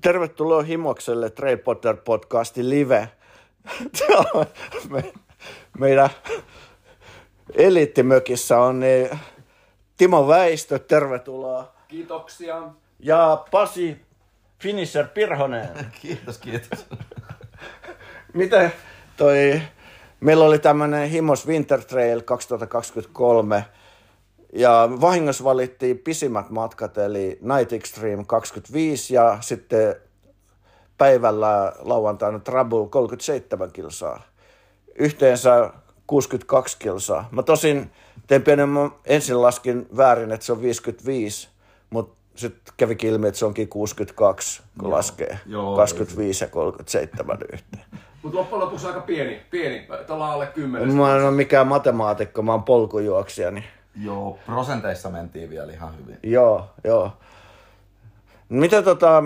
Tervetuloa Himokselle Trail Potter podcasti live. Me, meidän eliittimökissä on niin Timo Väistö, tervetuloa. Kiitoksia. Ja Pasi Finisher Pirhonen. Kiitos, kiitos. Miten toi, meillä oli tämmönen Himos Winter Trail 2023 ja vahingossa valittiin pisimmät matkat, eli Night Extreme 25 ja sitten päivällä lauantaina Trouble 37 kilsaa. Yhteensä 62 kilsaa. Mä tosin tein pienen, mä ensin laskin väärin, että se on 55, mutta sitten kävi ilmi, että se onkin 62, kun Joo. laskee Joo, 25 ja 37 yhteen. Mutta loppujen lopuksi aika pieni, pieni. Tuolla alle kymmenen. Mä en ole mikään matemaatikko, mä oon polkujuoksija, niin Joo, prosenteissa mentiin vielä ihan hyvin. Joo, joo. Mitä tota,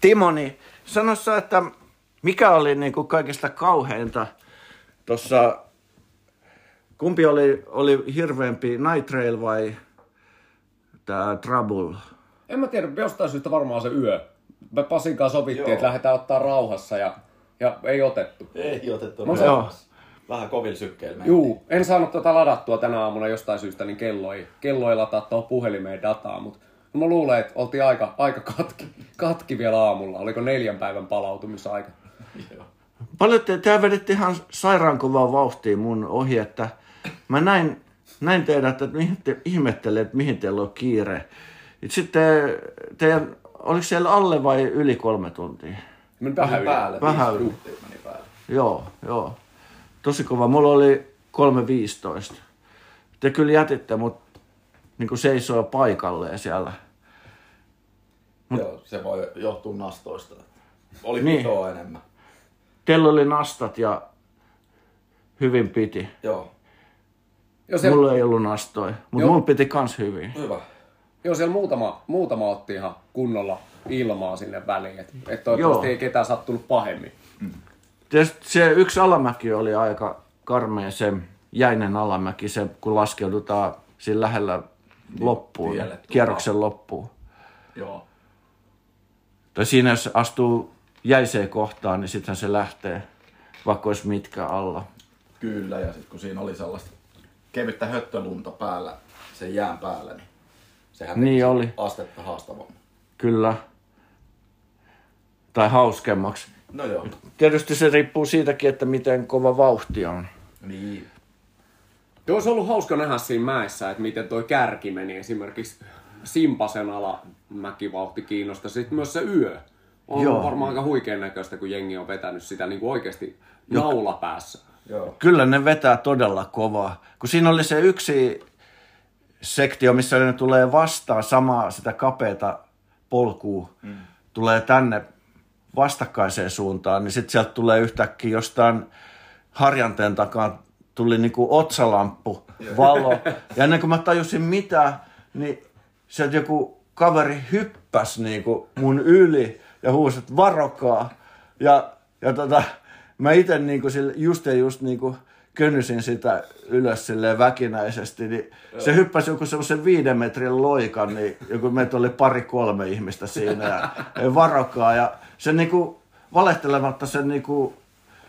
Timo, niin sano sä, että mikä oli niin kuin kaikista kauheinta tuossa, kumpi oli, oli hirveämpi, Night Trail vai tämä Trouble? En mä tiedä, jostain syystä varmaan se yö. Me Pasin kanssa sovittiin, Joo. että lähdetään ottaa rauhassa ja, ja ei otettu. Ei otettu. Mä Joo. Vähän kovin sykkeillä Juu, en saanut tota ladattua tänä aamuna jostain syystä, niin kello ei, kello ei lataa tuohon puhelimeen dataa, mutta mä luulen, että oltiin aika, aika katki, katki vielä aamulla. Oliko neljän päivän palautumisaika? Joo. Paljon te, te veditte ihan sairaankovaa vauhtia mun ohi, että mä näin, näin teidät, että mihin te ihmettelee, että mihin teillä on kiire. Et Sitten teidän, oliko siellä alle vai yli kolme tuntia? Meni vähän yli. päälle. Vähän yli. minuuttia meni päälle. Joo, joo. Tosi kova. Mulla oli 3.15. Te kyllä jätitte mut niin kuin seisoo paikalleen siellä. Joo, se voi johtua nastoista. Oli Niin. pitoa enemmän. Teillä oli nastat ja hyvin piti. Joo, Joo, siellä, Mulla ei ollut nastoi, mutta mulla piti kans hyvin. hyvä. joo, siellä muutama, muutama otti ihan kunnolla ilmaa sinne väliin. Että et toivottavasti Joo. ei ketään sattunut pahemmin. Tietysti se yksi alamäki oli aika karmea, se jäinen alamäki, se kun laskeudutaan siinä lähellä loppuun, tulee. kierroksen loppuun. Joo. Tai siinä jos astuu jäiseen kohtaan, niin sittenhän se lähtee, vaikka olisi mitkä alla. Kyllä, ja sitten kun siinä oli sellaista kevyttä höttölunta päällä, sen jään päällä, niin sehän Niin oli. astetta haastavamman. Kyllä. Tai hauskemmaksi. No joo. Tietysti se riippuu siitäkin, että miten kova vauhti on. Niin. Joo, olisi ollut hauska nähdä siinä mäessä, että miten toi kärki meni esimerkiksi Simpasen alamäkivauhti kiinnostaa. Sitten myös se yö. On Joo. Joo. varmaan aika huikean näköistä, kun jengi on vetänyt sitä niin kuin oikeasti naula päässä. Joo. Kyllä ne vetää todella kovaa. Kun siinä oli se yksi sektio, missä ne tulee vastaan samaa sitä kapeata polkua, mm. tulee tänne vastakkaiseen suuntaan, niin sitten sieltä tulee yhtäkkiä jostain harjanteen takaa tuli niinku otsalamppu, valo. Ja ennen kuin mä tajusin mitä, niin sieltä joku kaveri hyppäsi niinku mun yli ja huusi, että varokaa. Ja, ja tota, mä itse niinku sille, just ja just niinku könnysin sitä ylös silleen väkinäisesti, niin se hyppäsi joku semmoisen viiden metrin loikan, niin joku meitä oli pari kolme ihmistä siinä ja, varokaa. Ja se niinku valehtelematta sen niinku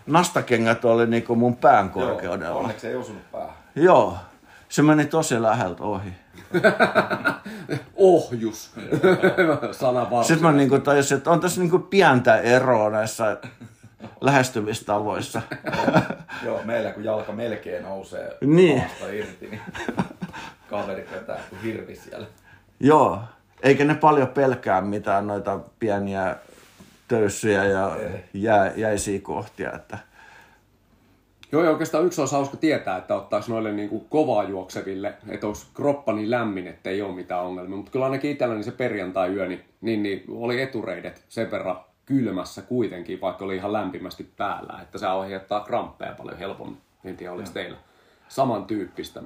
nastakengät oli niinku mun pään korkeudella. Joo, onneksi ei osunut päähän. Joo, se meni tosi läheltä ohi. Ohjus. Sana. Sitten mä niinku tajusin, että on tässä niinku pientä eroa näissä lähestymistavoissa. Joo, meillä kun jalka melkein nousee Niin. maasta irti, niin kaveri vetää kuin hirvi siellä. Joo, eikä ne paljon pelkää mitään noita pieniä töyssyjä ja jää, jäisiä kohtia. Että Joo, ja oikeastaan yksi olisi hauska tietää, että ottaisi noille niin kuin kovaa juokseville, että olisi kroppa niin lämmin, että ei ole mitään ongelmia. Mutta kyllä ainakin itselläni se perjantai-yö, niin, niin, niin oli etureidet sen verran kylmässä kuitenkin, vaikka oli ihan lämpimästi päällä, että se aiheuttaa kramppeja paljon helpommin. En tiedä, oliko teillä samantyyppistä.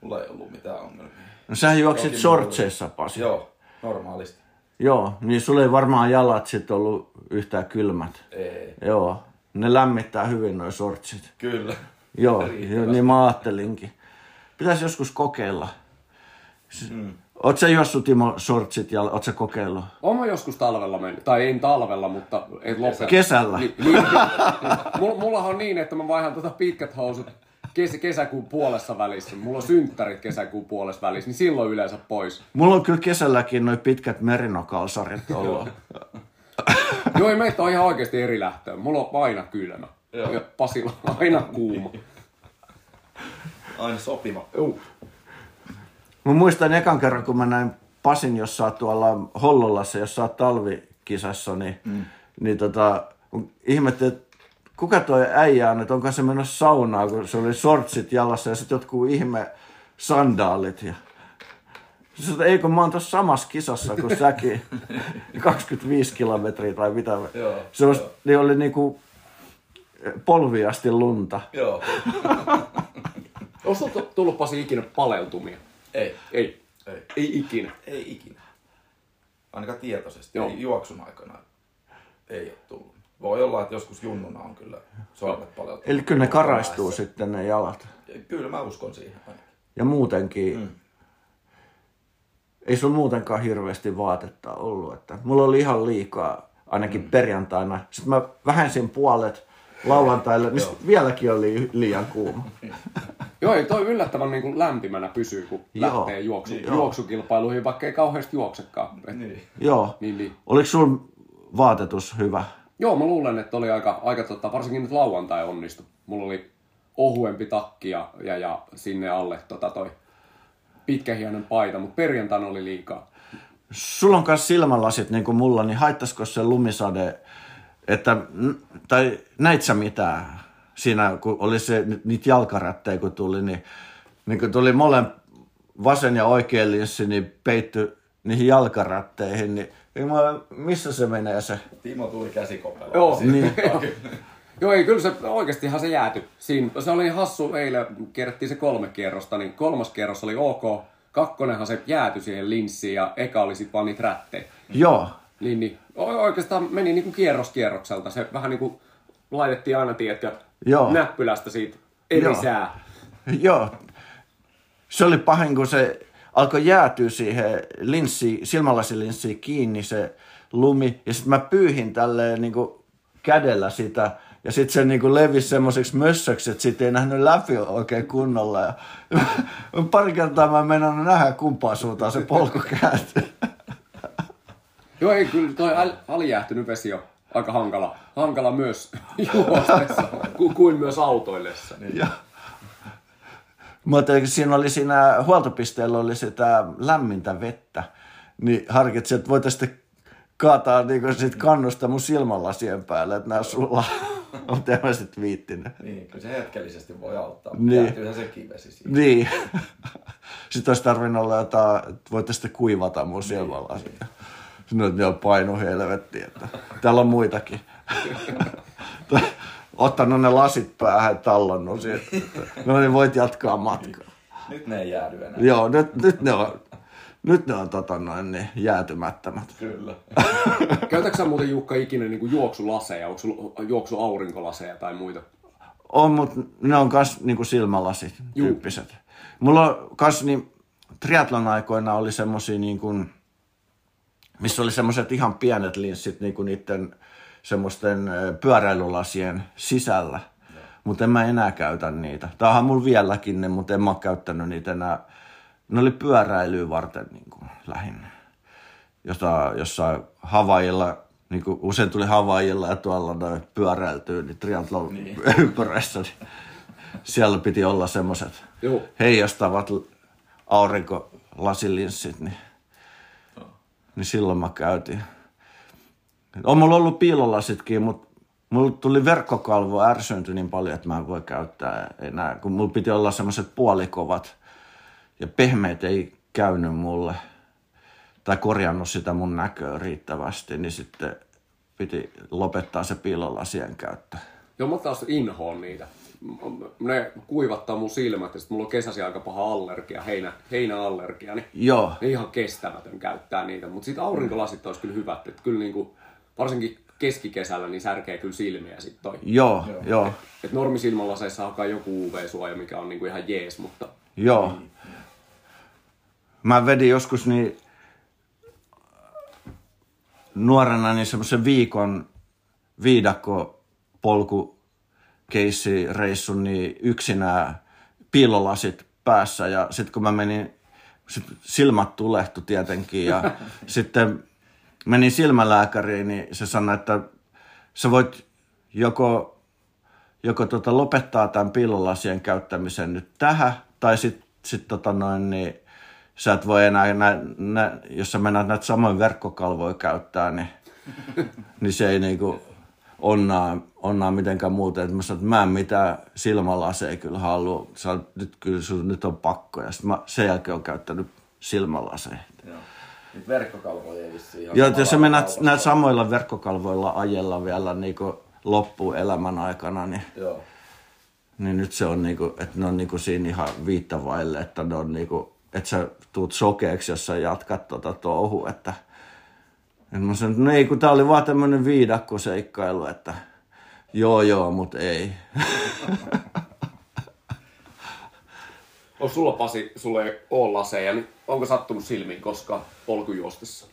Mulla ei ollut mitään ongelmia. no sä juoksit Toki sortseissa, Pasi. Joo. Normaalisti. Joo, niin sulla ei varmaan jalat sit ollut yhtään kylmät. Ei. Joo, ne lämmittää hyvin noin sortsit. Kyllä. Joo, Riittävästi. niin mä ajattelinkin. Pitäisi joskus kokeilla. Mm. Oot sä juossut Timo shortsit ja oot sä kokeillut? Oon mä joskus talvella mennyt, tai en talvella, mutta ei lopeta. Kesällä. Niin, niin, mulla, mullahan on niin, että mä vaihan tota pitkät housut kes, kesäkuun puolessa välissä. Mulla on synttärit kesäkuun puolessa välissä, niin silloin yleensä pois. Mulla on kyllä kesälläkin noin pitkät merinokalsarit ollut. Joo, ei meitä on ihan oikeasti eri lähtöä. Mulla on aina kylmä. Joo. Ja Pasilla on aina kuuma. Aina sopiva. Juu. Mä muistan ekan kerran, kun mä näin Pasin, jos sä oot tuolla Hollolassa, jos sä oot talvikisassa, niin, mm. niin tota, ihmettelin, että kuka toi äijä on, että onko se mennyt saunaan, kun se oli sortsit jalassa ja sitten jotkut ihme sandaalit. Ja... Sanoi, eikö mä oon tuossa samassa kisassa kuin säkin, 25 kilometriä tai mitä. Joo, se joo. niin oli niinku polviasti lunta. Joo. Onko tullut Pasi ikinä paleltumia? Ei. Ei. Ei. Ei ikinä. Ei ikinä. Ainakaan tietoisesti. Joo. Ei, juoksun aikana ei ole tullut. Voi olla, että joskus junnuna on kyllä sormet paljon. Eli kyllä ne karaistuu sitten ne jalat. Kyllä mä uskon siihen ainakin. Ja muutenkin, mm. ei sulla muutenkaan hirveästi vaatetta ollut. Että mulla oli ihan liikaa, ainakin mm. perjantaina. Sitten mä vähensin puolet lauantaille, niin sit vieläkin oli liian kuuma. Joo, ei toi yllättävän niin kuin lämpimänä pysyy, kun Joo. lähtee juoksu, Niin, joo. juoksukilpailuihin, vaikka ei kauheasti juoksekaan. Niin. Joo. Niin, niin. Oliko sun vaatetus hyvä? Joo, mä luulen, että oli aika, aika tota, varsinkin nyt lauantai onnistu. Mulla oli ohuempi takki ja, ja, ja sinne alle tota, toi pitkähienen paita, mutta perjantaina oli liikaa. Sulla on myös silmälasit niin kuin mulla, niin haittaisiko se lumisade, että, tai näit sä mitään siinä, kun oli se, niitä jalkarättejä kun tuli, niin, niin kun tuli molemmat vasen ja oikea linssi, niin peitty niihin jalkarätteihin, niin mä, missä se menee se? Timo tuli käsikopella. Joo, Niin. Joo, ei, kyllä se oikeastihan se jääty. Siinä, se oli hassu, eilen kierrettiin se kolme kierrosta, niin kolmas kierros oli ok. Kakkonenhan se jääty siihen linssiin ja eka oli sitten vaan niitä rättejä. Joo, Niin, niin. Oikeastaan meni niinku kierros kierrokselta. Se vähän niinku laitettiin aina, tiedät, ja Joo. näppylästä siitä eri Joo. sää. Joo. Se oli pahin, kun se alkoi jäätyä siihen linssi, silmälasilinssiin kiinni se lumi. Ja sitten mä pyyhin tälleen niin kuin kädellä sitä. Ja sitten se niin kuin levisi semmoiseksi mössöksi, että sitten ei nähnyt läpi oikein kunnolla. Ja pari kertaa mä en nähdä kumpaan suuntaan se polku kääntyi. Joo, ei kyllä toi al- alijäähtynyt vesi on aika hankala, hankala myös juostessa, ku- kuin myös autoillessa. Ja. Mutta siinä oli siinä huoltopisteellä oli sitä lämmintä vettä, niin harkitsin, että voitaisiin kaataa niinku sit kannusta mun silmälasien päälle, että nämä sulla mutta en mä sitten viittinyt. Niin, kyllä se hetkellisesti voi auttaa. Niin. Niin. Jäätyyhän sekin vesi siihen. Niin. Sitten olisi tarvinnut olla jotain, että voitaisiin kuivata mun silmälasit. Sinne on jo painu helvetti, että täällä on muitakin. Ottanut ne lasit päähän ja tallonnut siitä. No niin, voit jatkaa matkaa. Nyt ne ei jäädy enää. Joo, nyt, nyt ne on, nyt ne on tota noin, niin jäätymättömät. Kyllä. Käytätkö sä muuten Jukka ikinä niin juoksulaseja? Onko sulla juoksuaurinkolaseja tai muita? On, mutta ne on kans niinku silmälasit tyyppiset. Mulla on kans niin, triatlon aikoina oli semmosia niinku, missä oli semmoiset ihan pienet linssit niinku niiden semmoisten pyöräilylasien sisällä. Mutta en mä enää käytä niitä. Tämähän mulla vieläkin ne, mutta en mä käyttänyt niitä enää. Ne oli pyöräilyä varten niinku, lähinnä. Jota, jossain Havailla, niin kuin usein tuli Havailla ja tuolla noin pyöräiltyy, niin triathlon niin. niin siellä piti olla semmoiset heijastavat aurinkolasilinssit, niin, niin silloin mä käytin. On mulla ollut piilolasitkin, mutta mulla tuli verkkokalvo ärsyyntyi niin paljon, että mä en voi käyttää enää, kun mulla piti olla semmoiset puolikovat ja pehmeät ei käynyt mulle tai korjannut sitä mun näköä riittävästi, niin sitten piti lopettaa se piilolasien käyttö. Joo, mä taas inhoon niitä. Ne kuivattaa mun silmät ja sit mulla on kesäsi aika paha allergia, heinä, heinäallergia, niin Joo, ne ihan kestämätön käyttää niitä. Mutta sitten aurinkolasit olisi kyllä hyvät, että kyllä niinku, varsinkin keskikesällä niin särkee kyllä silmiä sit toi. joo, joo, joo. Et normisilmälaseissa alkaa joku UV-suoja, mikä on niinku ihan jees, mutta joo. mä vedin joskus niin nuorena niin semmoisen viikon viidakko polku reissun niin yksinään piilolasit päässä. Ja sitten kun mä menin, sit silmät tulehtu tietenkin ja sitten menin silmälääkäriin, niin se sanoi, että sä voit joko, joko tota lopettaa tämän piilolasien käyttämisen nyt tähän tai sitten sit tota noin, niin sä et voi enää, nä, nä, jos sä mennään näitä samoja verkkokalvoja käyttää, niin, niin se ei niinku onnaa, onnaa mitenkään muuten. Että mä sanoin, että mä en mitään silmälaseja kyllä halua. Sä, nyt, kyllä sun, nyt on pakko. Ja sitten mä sen jälkeen on käyttänyt silmälaseja. Joo. Niitä verkkokalvoja ei vissiin ihan Joo, jos sä kaavassa. näillä samoilla verkkokalvoilla ajella vielä niin loppuelämän aikana, niin, Joo. niin nyt se on niinku, että ne on niinku siinä ihan viittavaille, että ne on niinku, että sä tuut sokeeksi, jos sä jatkat tota touhua, että et mä sanoin, että no ei, kun tää oli vaan tämmönen viidakkoseikkailu, että joo joo, mut ei. On sulla Pasi, sulla ei ole laseja, niin onko sattunut silmiin koskaan polkujuostessa?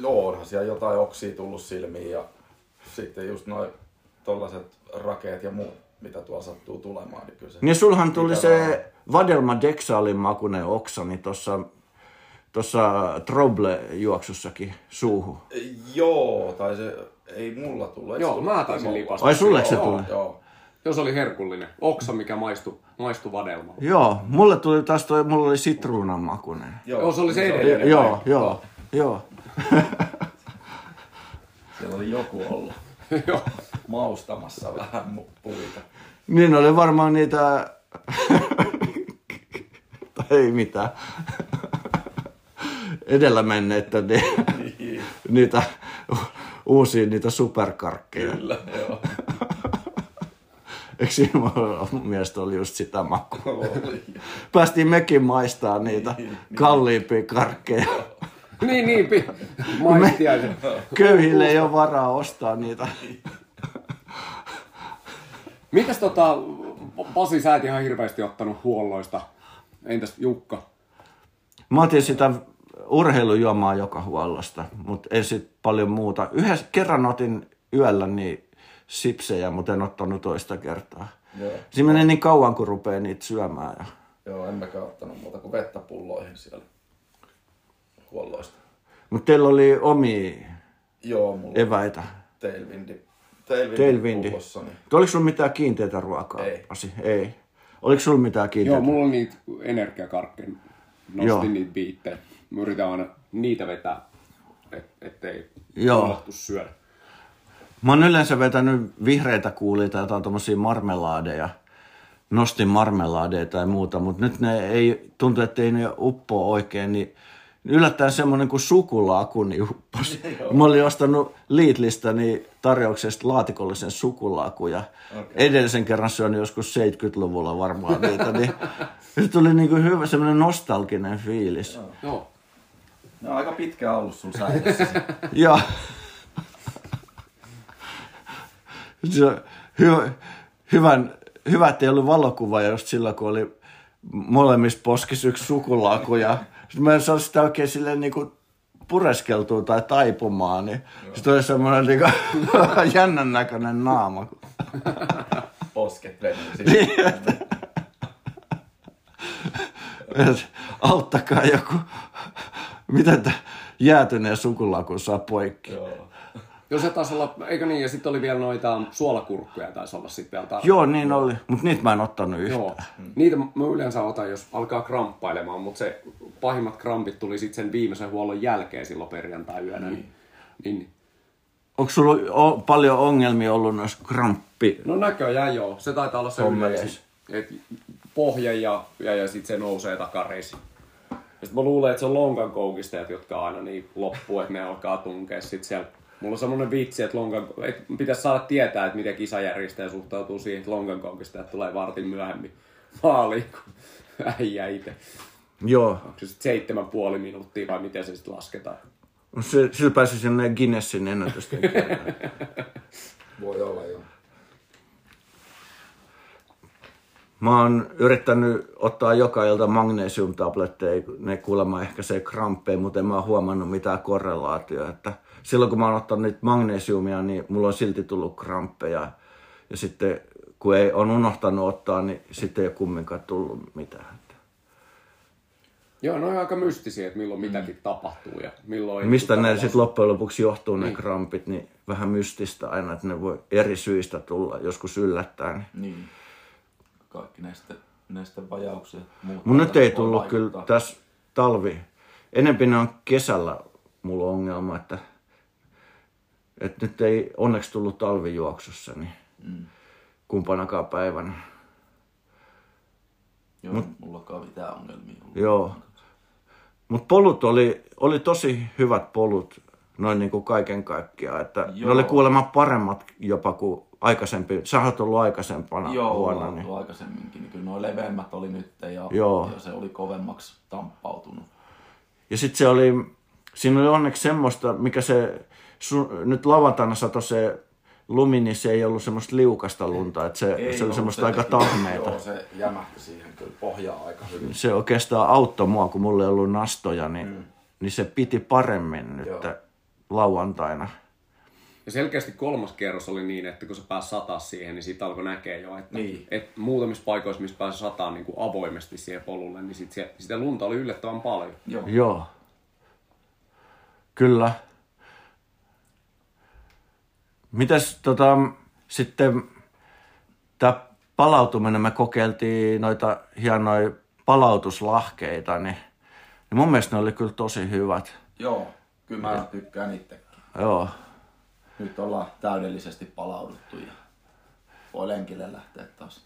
No onhan siellä jotain oksia tullut silmiin ja sitten just noin tollaset rakeet ja muut, mitä tuolla sattuu tulemaan, niin kyllä se... Niin sulhan tuli se Vadelma Dexalin makunen oksa, niin tossa, tossa Trouble-juoksussakin suuhun. Joo, tai se ei mulla tullut. Eikö Joo, mä taisin lipasta. Ai sulle se Joo, tuli? Joo. Jos oli herkullinen. Oksa, mikä maistui, maistui vadelmalla. Joo, mulle tuli taas toi, mulla oli sitruunan makunen. Joo, se oli se niin edellinen. Joo, joo, joo. Siellä oli joku ollut Joo. maustamassa vähän puita. Niin oli varmaan niitä... tai ei mitään. Edellä menneitä, niin, niitä uusia niitä superkarkkeja. Kyllä, joo. Eikö siinä mun mielestä oli just sitä makua? Oli. Päästiin mekin maistaa niitä kalliimpia karkkeja. niin, niin, pi- maistiaisen. Köyhille ei ole varaa ostaa niitä. Mitäs tota, Pasi, sä et ihan hirveästi ottanut huolloista. Entäs Jukka? Mä otin sitä urheilujuomaa joka huollosta, mutta ei sit paljon muuta. Yhdessä kerran otin yöllä niin sipsejä, mutta en ottanut toista kertaa. Joo. Siinä menee niin kauan, kun rupeaa niitä syömään. Ja... Joo, en mäkään ottanut muuta kuin vettä pulloihin siellä huolloista. Mutta teillä oli omia Joo, mulla eväitä. tailwindi. Tailwindi, Tailwindi. pullossa, niin Oliko sulla mitään kiinteitä ruokaa, Ei. Pasi? Ei. Oliko sulla mitään kiinteitä? Joo, mulla on niitä energiakarkkeja. Nostin Joo. niitä biittejä. Mä yritän aina niitä vetää, et, ettei Joo. syödä. Mä oon yleensä vetänyt vihreitä kuulia tai jotain tommosia marmelaadeja. Nostin marmelaadeja tai muuta, mutta nyt ne ei, tuntuu, että ei ne uppoa oikein, niin yllättäen semmonen kuin sukulaaku niin uppos. Mä olin ostanut Lidlistä niin tarjouksesta laatikollisen sukulaaku ja okay. edellisen kerran syönyt joskus 70-luvulla varmaan niitä, niin se tuli niinku hyvä semmoinen nostalginen fiilis. Joo. Ne on aika pitkään ollut sun säilössä. Joo. Se on hyvä, hyvän, hyvä, että ei ollut valokuvaa just silloin, kun oli molemmissa poskissa yksi sukulaaku. Ja sitten mä en saa sitä oikein silleen niinku pureskeltua tai taipumaan, niin sitten oli semmoinen niinku jännän näköinen naama. Posket venyy Niin, auttakaa joku, miten tämä jäätyneen sukulaaku saa poikki. Joo. Joo, se taisi olla, eikö niin, ja sitten oli vielä noita suolakurkkuja taisi olla sitten vielä tarjolla. Joo, niin oli, mutta niitä mä en ottanut yhtään. Joo. Niitä mä yleensä otan, jos alkaa kramppailemaan, mutta se pahimmat krampit tuli sitten sen viimeisen huollon jälkeen silloin perjantai-yönä. Niin, niin, Onko sulla o- paljon ongelmia ollut noissa kramppi? no näköjään joo, se taitaa olla se yleisin. Et pohja ja, ja, ja sitten se nousee takareisiin. Ja sit mä luulen, että se on lonkan koukistajat, jotka aina niin loppuu, että ne alkaa tunkea sit siellä. Mulla on semmonen vitsi, että lonkan, et pitäisi saada tietää, että miten kisajärjestäjä suhtautuu siihen, että lonkan koukistajat tulee vartin myöhemmin maaliin, kun äijä itse. Joo. Onko se sitten seitsemän puoli minuuttia vai miten se sitten lasketaan? Se, sillä pääsi sinne Guinnessin ennätystekijänä. Voi olla joo. Mä oon yrittänyt ottaa joka ilta magnesiumtabletteja, ne kuulemma ehkä se kramppeja, mutta en mä oon huomannut mitään korrelaatioa. Että silloin kun mä oon ottanut niitä magnesiumia, niin mulla on silti tullut kramppeja. Ja sitten kun ei on unohtanut ottaa, niin sitten ei ole kumminkaan tullut mitään. Joo, ne on aika mystisiä, että milloin mitäkin tapahtuu ja milloin... Mistä ne sitten loppujen lopuksi johtuu ne krampit, niin vähän mystistä aina, että ne voi eri syistä tulla joskus yllättäen. Niin. Kaikki neste, nestevajauksia. muut Mun nyt ei tullut kyllä tässä talvi. Enempi ne on kesällä mulla on ongelma, että, että nyt ei onneksi tullut talvijuoksussa, niin Mm. kumpanakaan päivänä. Joo, Mut... mullakaan mitään ongelmia ollut. Joo. Mutta polut oli, oli tosi hyvät polut, noin niin kuin kaiken kaikkiaan. Että ne Joo. oli kuulemma paremmat jopa kuin aikaisempi. Sä oot ollut aikaisempana Joo, vuonna. vuonna, Niin. aikaisemminkin. Niin kyllä nuo leveämmät oli nyt ja, Joo. ja se oli kovemmaksi tamppautunut. Ja sitten se oli, siinä oli onneksi semmoista, mikä se, su, nyt lauantaina satoi se lumi, niin se ei ollut semmoista liukasta lunta, että se, se oli semmoista aika teki- tahmeita. Joo, se jämähti siihen kyllä pohjaa aika hyvin. Se oikeastaan auttoi mua, kun mulla ei ollut nastoja, niin, mm. niin se piti paremmin nyt Joo. lauantaina. Ja selkeästi kolmas kierros oli niin, että kun se pääsi sataa siihen, niin siitä alkoi näkeä jo, että Niin. et muutamissa paikoissa, missä pääsi sataa niin kuin avoimesti siihen polulle, niin sit se, sitä lunta oli yllättävän paljon. Joo. Joo. Kyllä. Mitäs tota, sitten tämä palautuminen, me kokeiltiin noita hienoja palautuslahkeita, niin, niin mun mielestä ne oli kyllä tosi hyvät. Joo, kyllä mä tykkään itsekin. Joo. Nyt ollaan täydellisesti palauduttu ja voi lenkille lähteä taas.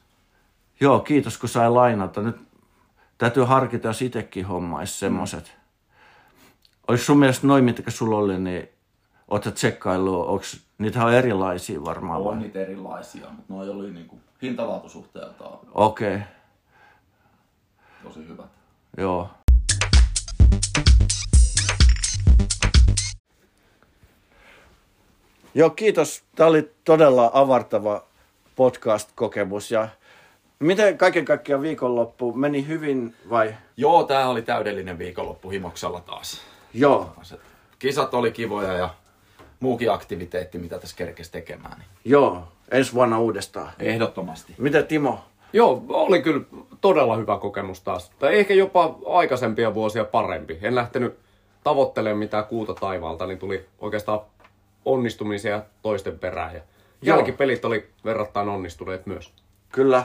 Joo, kiitos kun sai lainata. Nyt täytyy harkita, jos itsekin hommaisi semmoset. Olisi sun mielestä noin, mitkä sulla oli, niin oot sä tsekkaillut, onks, niitä on erilaisia varmaan On vai? niitä erilaisia, mutta noi oli niinku hintalaatusuhteeltaan Okei, okay, tosi hyvät. joo. Joo, kiitos. Tämä oli todella avartava podcast-kokemus. Ja miten kaiken kaikkiaan viikonloppu meni hyvin vai? Joo, tää oli täydellinen viikonloppu Himoksella taas. Joo, Kisat oli kivoja ja muukin aktiviteetti, mitä tässä kerkesi tekemään. Niin joo. Ensi vuonna uudestaan. ehdottomasti. Mitä Timo? Joo, oli kyllä todella hyvä kokemus taas. Tai ehkä jopa aikaisempia vuosia parempi. En lähtenyt tavoittelemaan mitään kuuta taivaalta, niin tuli oikeastaan onnistumisia toisten perään. Ja Joo. jälkipelit oli verrattain onnistuneet myös. Kyllä.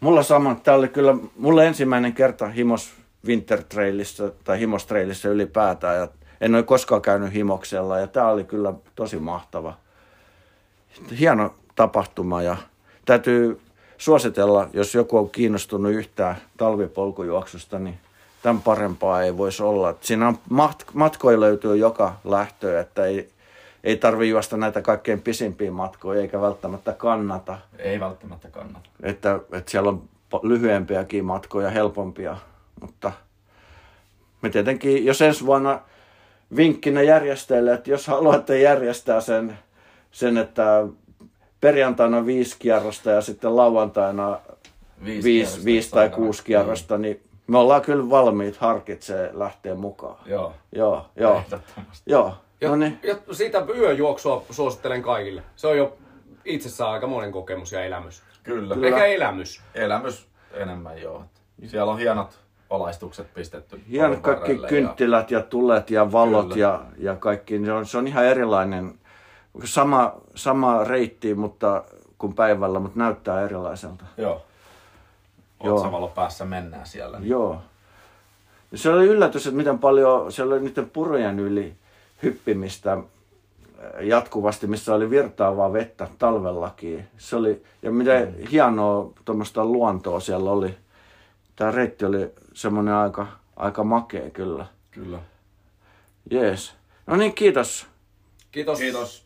Mulla sama. Tämä oli kyllä mulle ensimmäinen kerta Himos Winter Trailissa tai Himos Trailissa ylipäätään. Ja en ole koskaan käynyt Himoksella ja tämä oli kyllä tosi mahtava. Hieno tapahtuma ja täytyy suositella, jos joku on kiinnostunut yhtään talvipolkujuoksusta, niin tämän parempaa ei voisi olla. Siinä on mat- matkoja löytyy joka lähtöön, että ei, ei tarvi juosta näitä kaikkein pisimpiä matkoja, eikä välttämättä kannata Ei välttämättä kannata. että, että siellä on lyhyempiäkin matkoja, helpompia, mutta me tietenkin, jos ensi vuonna vinkkinä järjestäjille, että jos haluatte järjestää sen, sen että perjantaina viisi kierrosta ja sitten lauantaina Viisi viisi, kierrosta, viisi tai kuusi kierrosta, niin me ollaan kyllä valmiit harkitsee lähteä mukaan. Joo. Joo, joo, joo. Ja, No niin, ja siitä yöjuoksua suosittelen kaikille. Se on jo itsessään aika monen kokemus ja elämys. Kyllä. Kyllä. Eikä elämys. Elämys enemmän joo. Siellä on hienot valaistukset pistetty. hienot kaikki varrelle kynttilät ja tulet ja valot Kyllä. ja, ja kaikki. Se on, se on ihan erilainen, sama, sama reitti, mutta kuin päivällä, mutta näyttää erilaiselta. Ja, joo. Joo. Otsavalo päässä mennään siellä. Niin. Joo. Ja se oli yllätys, että miten paljon siellä oli niiden purojen yli hyppimistä äh, jatkuvasti, missä oli virtaavaa vettä talvellakin. Se oli, ja miten hienoa tuommoista luontoa siellä oli. Tämä reitti oli semmoinen aika, aika makea kyllä. Kyllä. Jees. No niin, kiitos. Kiitos. Kiitos.